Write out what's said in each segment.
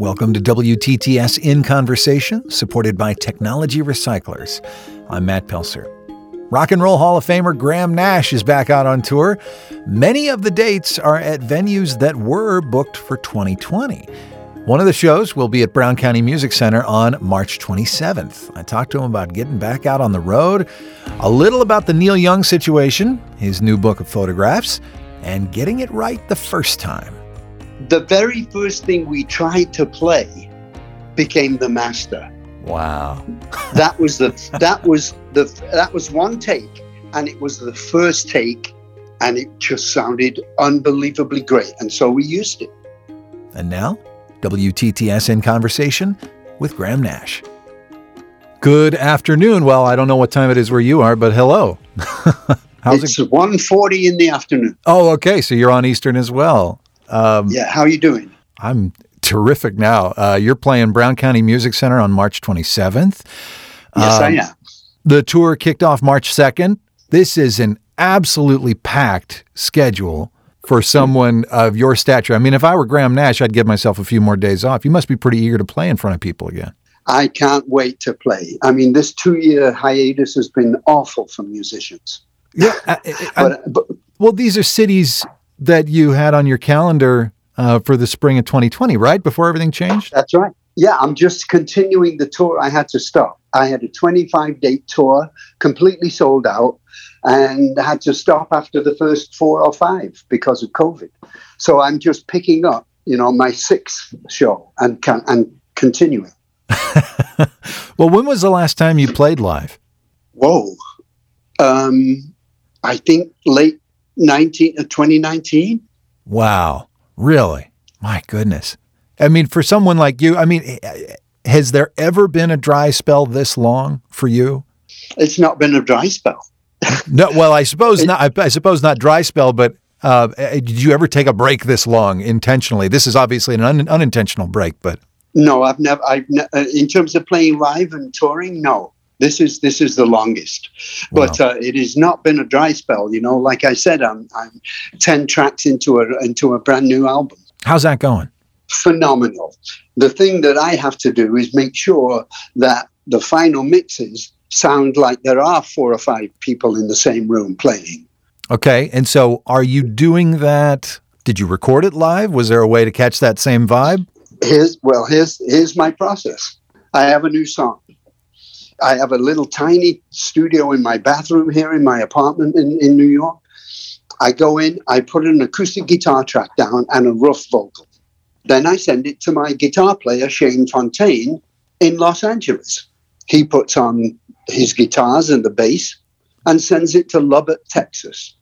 Welcome to WTTS In Conversation, supported by Technology Recyclers. I'm Matt Pelser. Rock and Roll Hall of Famer Graham Nash is back out on tour. Many of the dates are at venues that were booked for 2020. One of the shows will be at Brown County Music Center on March 27th. I talked to him about getting back out on the road, a little about the Neil Young situation, his new book of photographs, and getting it right the first time the very first thing we tried to play became the master. Wow. that was the that was the that was one take and it was the first take and it just sounded unbelievably great and so we used it. And now, WTTS in conversation with Graham Nash. Good afternoon. Well, I don't know what time it is where you are, but hello. How's it's it? 1.40 in the afternoon. Oh, okay. So you're on Eastern as well. Um, yeah, how are you doing? I'm terrific now. Uh, you're playing Brown County Music Center on March 27th. Yes, um, I am. The tour kicked off March 2nd. This is an absolutely packed schedule for someone of your stature. I mean, if I were Graham Nash, I'd give myself a few more days off. You must be pretty eager to play in front of people again. I can't wait to play. I mean, this two year hiatus has been awful for musicians. Yeah. I, I, but, but, well, these are cities that you had on your calendar uh, for the spring of 2020, right? Before everything changed? That's right. Yeah, I'm just continuing the tour. I had to stop. I had a 25 date tour, completely sold out, and had to stop after the first four or five because of COVID. So I'm just picking up, you know, my sixth show and and continuing. well, when was the last time you played live? Whoa, um, I think late 19, uh, 2019. Wow. Really? My goodness. I mean, for someone like you, I mean, has there ever been a dry spell this long for you? It's not been a dry spell. no, well, I suppose it, not. I, suppose not dry spell, but uh, did you ever take a break this long intentionally? This is obviously an un- unintentional break, but no, I've never. I've ne- uh, in terms of playing live and touring, no. This is this is the longest, wow. but uh, it has not been a dry spell. You know, like I said, I'm I'm ten tracks into a into a brand new album. How's that going? Phenomenal. The thing that I have to do is make sure that the final mixes sound like there are four or five people in the same room playing. Okay, and so are you doing that? Did you record it live? Was there a way to catch that same vibe? Here's well, here's here's my process. I have a new song. I have a little tiny studio in my bathroom here in my apartment in, in New York. I go in, I put an acoustic guitar track down and a rough vocal. Then I send it to my guitar player, Shane Fontayne, in Los Angeles. He puts on his guitars and the bass and sends it to Lubbock, Texas.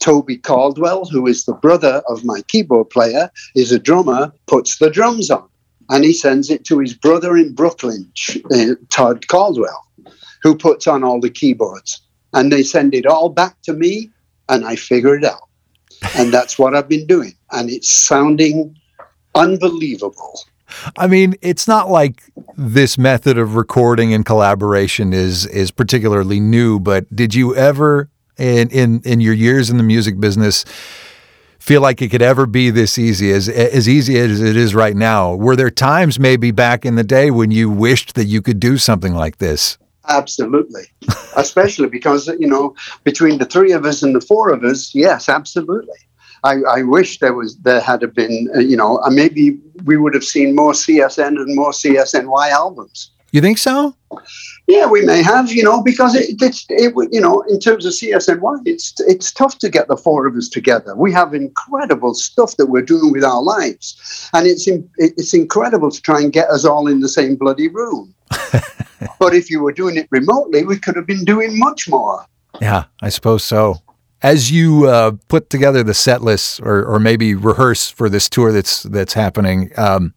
Toby Caldwell, who is the brother of my keyboard player, is a drummer, puts the drums on and he sends it to his brother in Brooklyn, uh, Todd Caldwell, who puts on all the keyboards. And they send it all back to me, and I figure it out. And that's what I've been doing. And it's sounding unbelievable. I mean, it's not like this method of recording and collaboration is is particularly new, but did you ever in in in your years in the music business feel like it could ever be this easy as as easy as it is right now. Were there times maybe back in the day when you wished that you could do something like this? Absolutely, especially because you know between the three of us and the four of us, yes, absolutely. I, I wish there was there had been uh, you know uh, maybe we would have seen more CSN and more CSNY albums. You think so? Yeah, we may have, you know, because it, it's, it, you know, in terms of CSNY, it's it's tough to get the four of us together. We have incredible stuff that we're doing with our lives, and it's in, it's incredible to try and get us all in the same bloody room. but if you were doing it remotely, we could have been doing much more. Yeah, I suppose so. As you uh, put together the set list, or, or maybe rehearse for this tour that's that's happening, um,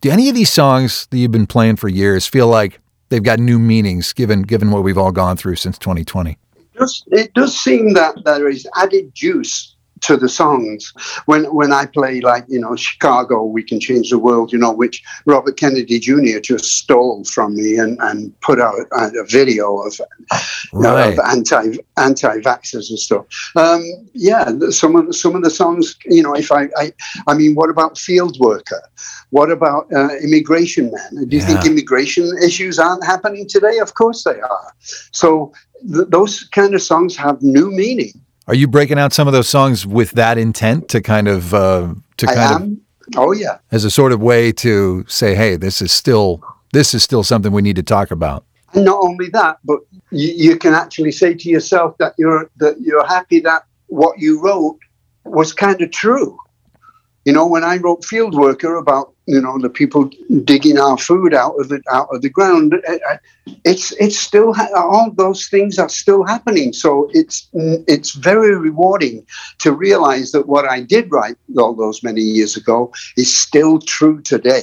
do any of these songs that you've been playing for years feel like they've got new meanings given given what we've all gone through since 2020. It does, it does seem that there is added juice to the songs. When when I play like you know Chicago, we can change the world. You know which Robert Kennedy Jr. just stole from me and, and put out a, video of, right. of anti anti vaxxers and stuff. Um, yeah, some of some of the songs. You know, if I I, I mean, what about Field Worker? What about uh, Immigration Man? Do you yeah. think immigration issues aren't happening today? Of course they are. So th- those kind of songs have new meaning. Are you breaking out some of those songs with that intent to kind of uh, to kind of? Oh yeah. As a sort of way to say, hey, this is still this is still something we need to talk about. And not only that, but you, you can actually say to yourself that you're that you're happy that what you wrote was kind of true. You know, when I wrote Field Worker about you know the people digging our food out of the out of the ground, it's it's still all those things are still happening. So it's it's very rewarding to realize that what I did write all those many years ago is still true today.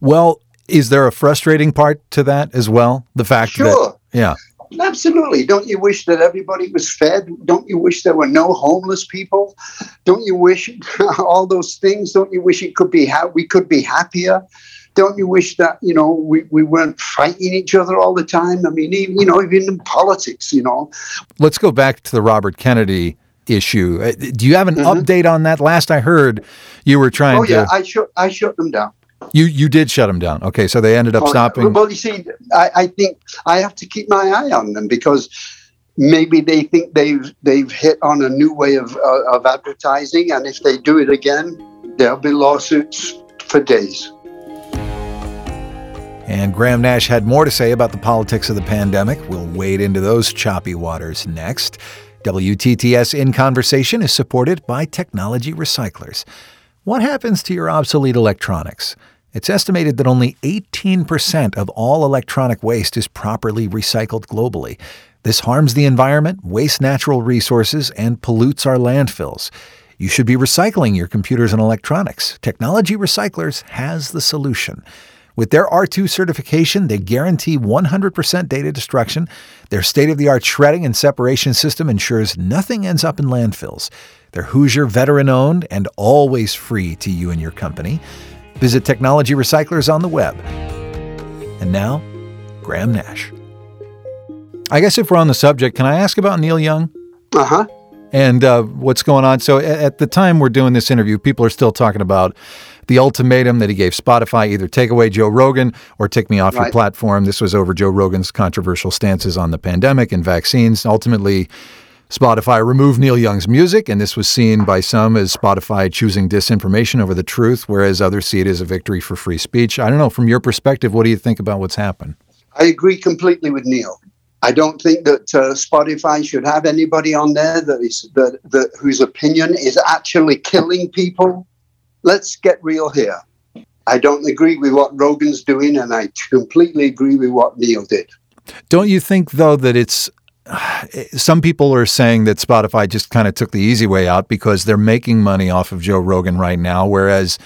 Well, is there a frustrating part to that as well? The fact sure. that yeah. Absolutely. Don't you wish that everybody was fed? Don't you wish there were no homeless people? Don't you wish all those things? Don't you wish it could be how we could be happier? Don't you wish that you know we, we weren't fighting each other all the time? I mean, even you know, even in politics, you know. Let's go back to the Robert Kennedy issue. Uh, do you have an mm-hmm. update on that? Last I heard, you were trying. Oh yeah, I shut I shut them down. You you did shut them down. Okay, so they ended up stopping. Well, you see, I, I think I have to keep my eye on them because maybe they think they've they've hit on a new way of uh, of advertising, and if they do it again, there'll be lawsuits for days. And Graham Nash had more to say about the politics of the pandemic. We'll wade into those choppy waters next. WTTS in Conversation is supported by Technology Recyclers. What happens to your obsolete electronics? It's estimated that only 18% of all electronic waste is properly recycled globally. This harms the environment, wastes natural resources, and pollutes our landfills. You should be recycling your computers and electronics. Technology Recyclers has the solution. With their R2 certification, they guarantee 100% data destruction. Their state of the art shredding and separation system ensures nothing ends up in landfills. They're Hoosier veteran owned and always free to you and your company. Visit Technology Recyclers on the web. And now, Graham Nash. I guess if we're on the subject, can I ask about Neil Young? Uh huh. And uh, what's going on? So, at the time we're doing this interview, people are still talking about the ultimatum that he gave Spotify either take away Joe Rogan or take me off right. your platform. This was over Joe Rogan's controversial stances on the pandemic and vaccines. Ultimately, Spotify removed Neil Young's music, and this was seen by some as Spotify choosing disinformation over the truth, whereas others see it as a victory for free speech. I don't know, from your perspective, what do you think about what's happened? I agree completely with Neil. I don't think that uh, Spotify should have anybody on there that is that, that whose opinion is actually killing people. Let's get real here. I don't agree with what Rogan's doing, and I completely agree with what Neil did. Don't you think, though, that it's some people are saying that Spotify just kind of took the easy way out because they're making money off of Joe Rogan right now. Whereas,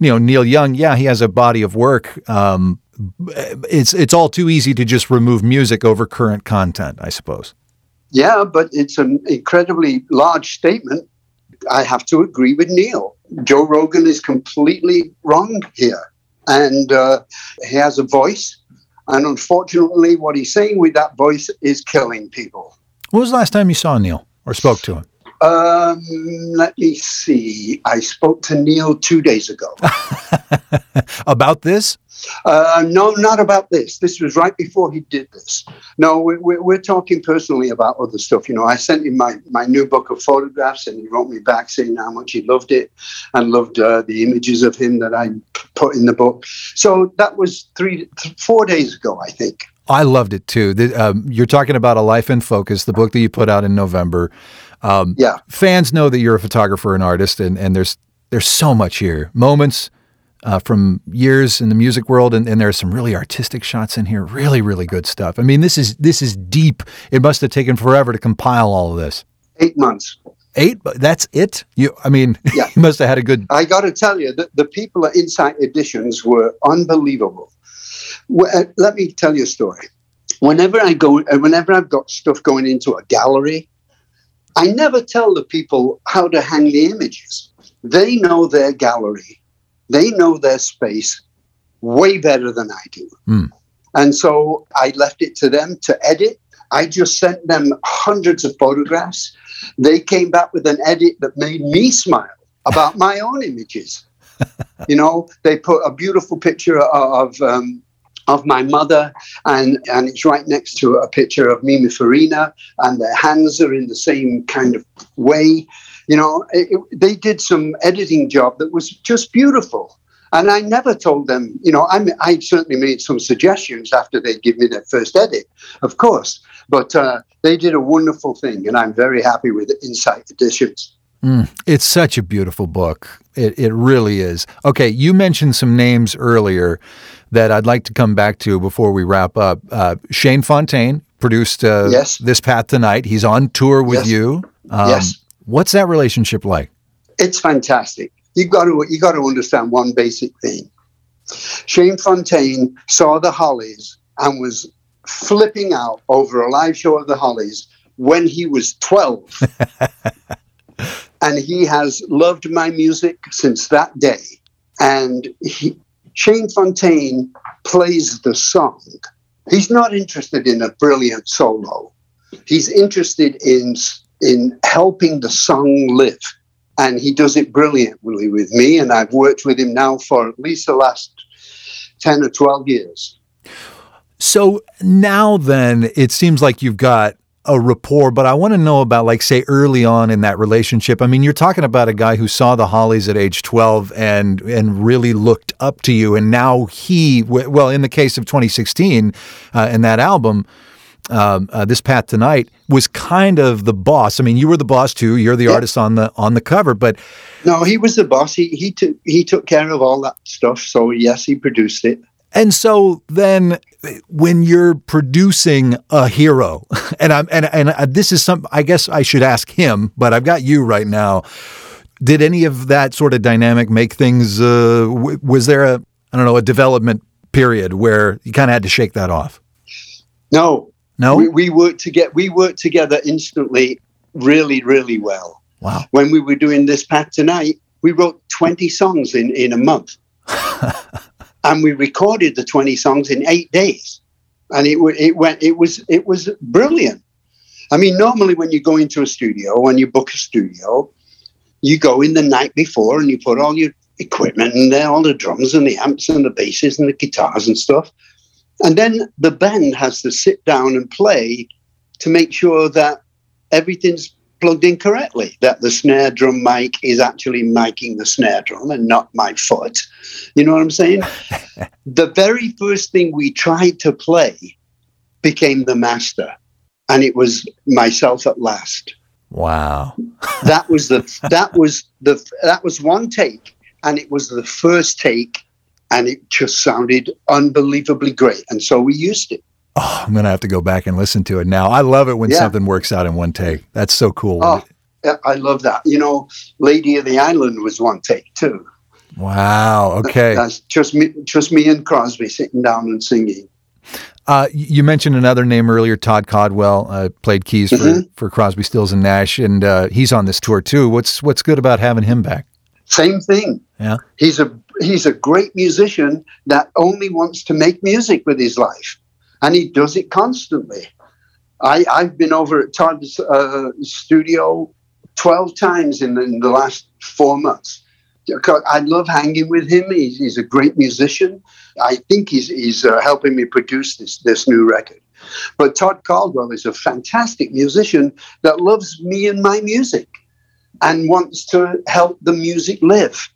you know, Neil Young, yeah, he has a body of work. Um, it's it's all too easy to just remove music over current content, I suppose. Yeah, but it's an incredibly large statement. I have to agree with Neil. Joe Rogan is completely wrong here, and uh, he has a voice and unfortunately, what he's saying with that voice is killing people. When was the last time you saw Neil or spoke to him? Um, let me see. I spoke to Neil two days ago. about this? Uh, no, not about this. This was right before he did this. No, we, we, we're talking personally about other stuff. You know, I sent him my, my new book of photographs, and he wrote me back saying how much he loved it and loved uh, the images of him that I put in the book. So that was three, th- four days ago, I think. I loved it too. The, um, you're talking about a life in focus, the book that you put out in November. Um, yeah, fans know that you're a photographer and artist, and, and there's there's so much here. Moments uh, from years in the music world, and, and there are some really artistic shots in here. Really, really good stuff. I mean, this is this is deep. It must have taken forever to compile all of this. Eight months. Eight. That's it. You. I mean, yeah. you must have had a good. I got to tell you, the, the people at Insight Editions were unbelievable. Uh, let me tell you a story. Whenever I go, uh, whenever I've got stuff going into a gallery, I never tell the people how to hang the images. They know their gallery, they know their space way better than I do. Mm. And so I left it to them to edit. I just sent them hundreds of photographs. They came back with an edit that made me smile about my own images. you know, they put a beautiful picture of um, of my mother, and and it's right next to a picture of Mimi Farina, and their hands are in the same kind of way. You know, it, it, they did some editing job that was just beautiful. And I never told them, you know, I, I certainly made some suggestions after they give me their first edit, of course. But uh, they did a wonderful thing, and I'm very happy with Insight Editions. Mm, it's such a beautiful book. It, it really is. Okay, you mentioned some names earlier that I'd like to come back to before we wrap up. Uh, Shane Fontayne produced uh, yes. This Path Tonight. He's on tour with yes. you. Um, yes. What's that relationship like? It's fantastic. You got to you got to understand one basic thing. Shane Fontayne saw the Hollies and was flipping out over a live show of the Hollies when he was 12. he has loved my music since that day. And he, Shane Fontayne plays the song. He's not interested in a brilliant solo. He's interested in in helping the song live, and he does it brilliantly with me. And I've worked with him now for at least the last ten or twelve years. So now, then, it seems like you've got a rapport, but I want to know about, like, say, early on in that relationship. I mean, you're talking about a guy who saw the Hollies at age 12 and and really looked up to you, and now he, well, in the case of 2016 uh, and that album. Um, uh, this path tonight was kind of the boss. I mean, you were the boss too. You're the yeah. artist on the on the cover, but no, he was the boss. He he took he took care of all that stuff. So yes, he produced it. And so then when you're producing a hero, and I'm and and uh, this is some I guess I should ask him, but I've got you right now. Did any of that sort of dynamic make things uh, w- was there a I don't know, a development period where you kind of had to shake that off? No. No. We, we worked to get we worked together instantly really really well. Wow. When we were doing this path tonight, we wrote 20 songs in in a month. and we recorded the 20 songs in eight days. And it, it went it was it was brilliant. I mean normally when you go into a studio when you book a studio you go in the night before and you put all your equipment and all the drums and the amps and the basses and the guitars and stuff. And then the band has to sit down and play to make sure that everything's plugged in correctly, that the snare drum mic is actually miking the snare drum and not my foot. You know what I'm saying? the very first thing we tried to play became the master, and it was myself at last. Wow. that was the that was the that was one take, and it was the first take, and it just sounded unbelievably great, and so we used it. Oh, I'm gonna have to go back and listen to it now. I love it when yeah. something works out in one take. That's so cool. Oh, I love that. You know, Lady of the Island was one take too. Wow. Okay. That's just me, just me and Crosby sitting down and singing. Uh, you mentioned another name earlier, Todd Caldwell, uh, played keys for, mm-hmm. for Crosby, Stills, and Nash, and uh, he's on this tour too. What's what's good about having him back? Same thing. Yeah, he's a he's a great musician that only wants to make music with his life and he does it constantly. I, I've been over at Todd's uh, studio 12 times in the, in the, last four months. I love hanging with him. He's, he's a great musician. I think he's, he's uh, helping me produce this, this new record. But Todd Caldwell is a fantastic musician that loves me and my music and wants to help the music live.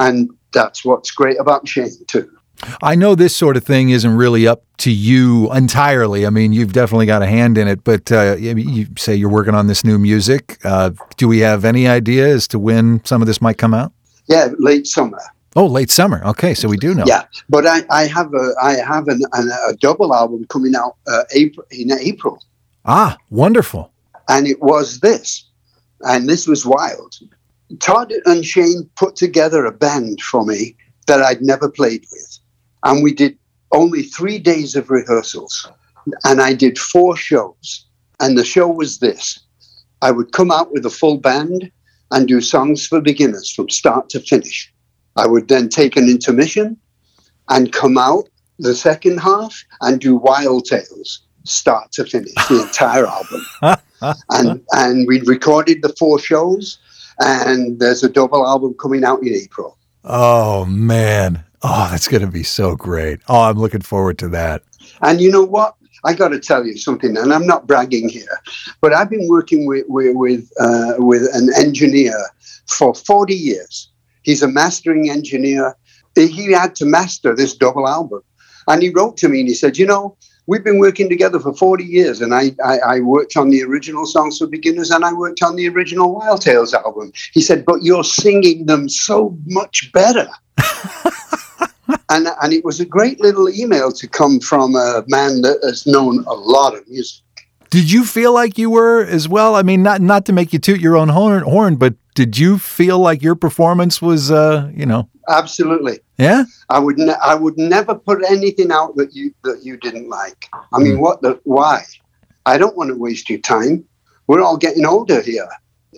And that's what's great about Shane, too. I know this sort of thing isn't really up to you entirely. I mean, you've definitely got a hand in it, but uh, you say you're working on this new music. Uh, do we have any idea as to when some of this might come out? Yeah, late summer. Oh, late summer. Okay, so we do know. Yeah, but I, I have a I have an, an, a double album coming out uh, April in April. Ah, wonderful. And it was this, and this was wild. Todd and Shane put together a band for me that I'd never played with and we did only three days of rehearsals. And I did four shows. And the show was this I would come out with a full band and do songs for beginners from start to finish. I would then take an intermission and come out the second half and do Wild Tales, start to finish, the entire album. and and we recorded the four shows, and there's a double album coming out in April. Oh man. Oh, that's going to be so great. Oh, I'm looking forward to that. And you know what? I got to tell you something, and I'm not bragging here, but I've been working with with with, uh, with an engineer for 40 years. He's a mastering engineer. He had to master this double album, and he wrote to me and he said, "You know, we've been working together for 40 years, and I, I, I worked on the original songs for beginners, and I worked on the original Wild Tales album." He said, "But you're singing them so much better." and and it was a great little email to come from a man that has known a lot of music. Did you feel like you were as well? I mean, not not to make you toot your own horn, horn but did you feel like your performance was, uh, you know? Absolutely. Yeah. I would ne- I would never put anything out that you that you didn't like. I mean, mm. what the why? I don't want to waste your time. We're all getting older here.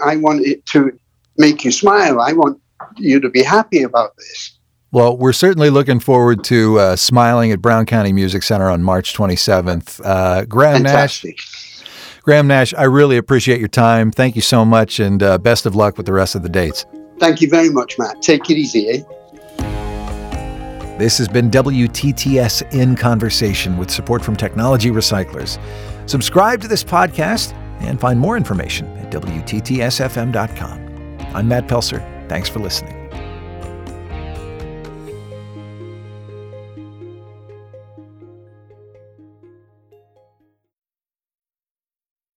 I want it to make you smile. I want you to be happy about this. Well, we're certainly looking forward to uh, smiling at Brown County Music Center on March 27th. Uh, Graham Fantastic. Nash. Graham Nash, I really appreciate your time. Thank you so much, and uh, best of luck with the rest of the dates. Thank you very much, Matt. Take it easy, eh? This has been WTTS in Conversation with support from Technology Recyclers. Subscribe to this podcast and find more information at WTTSFM.com. I'm Matt Pelser. Thanks for listening.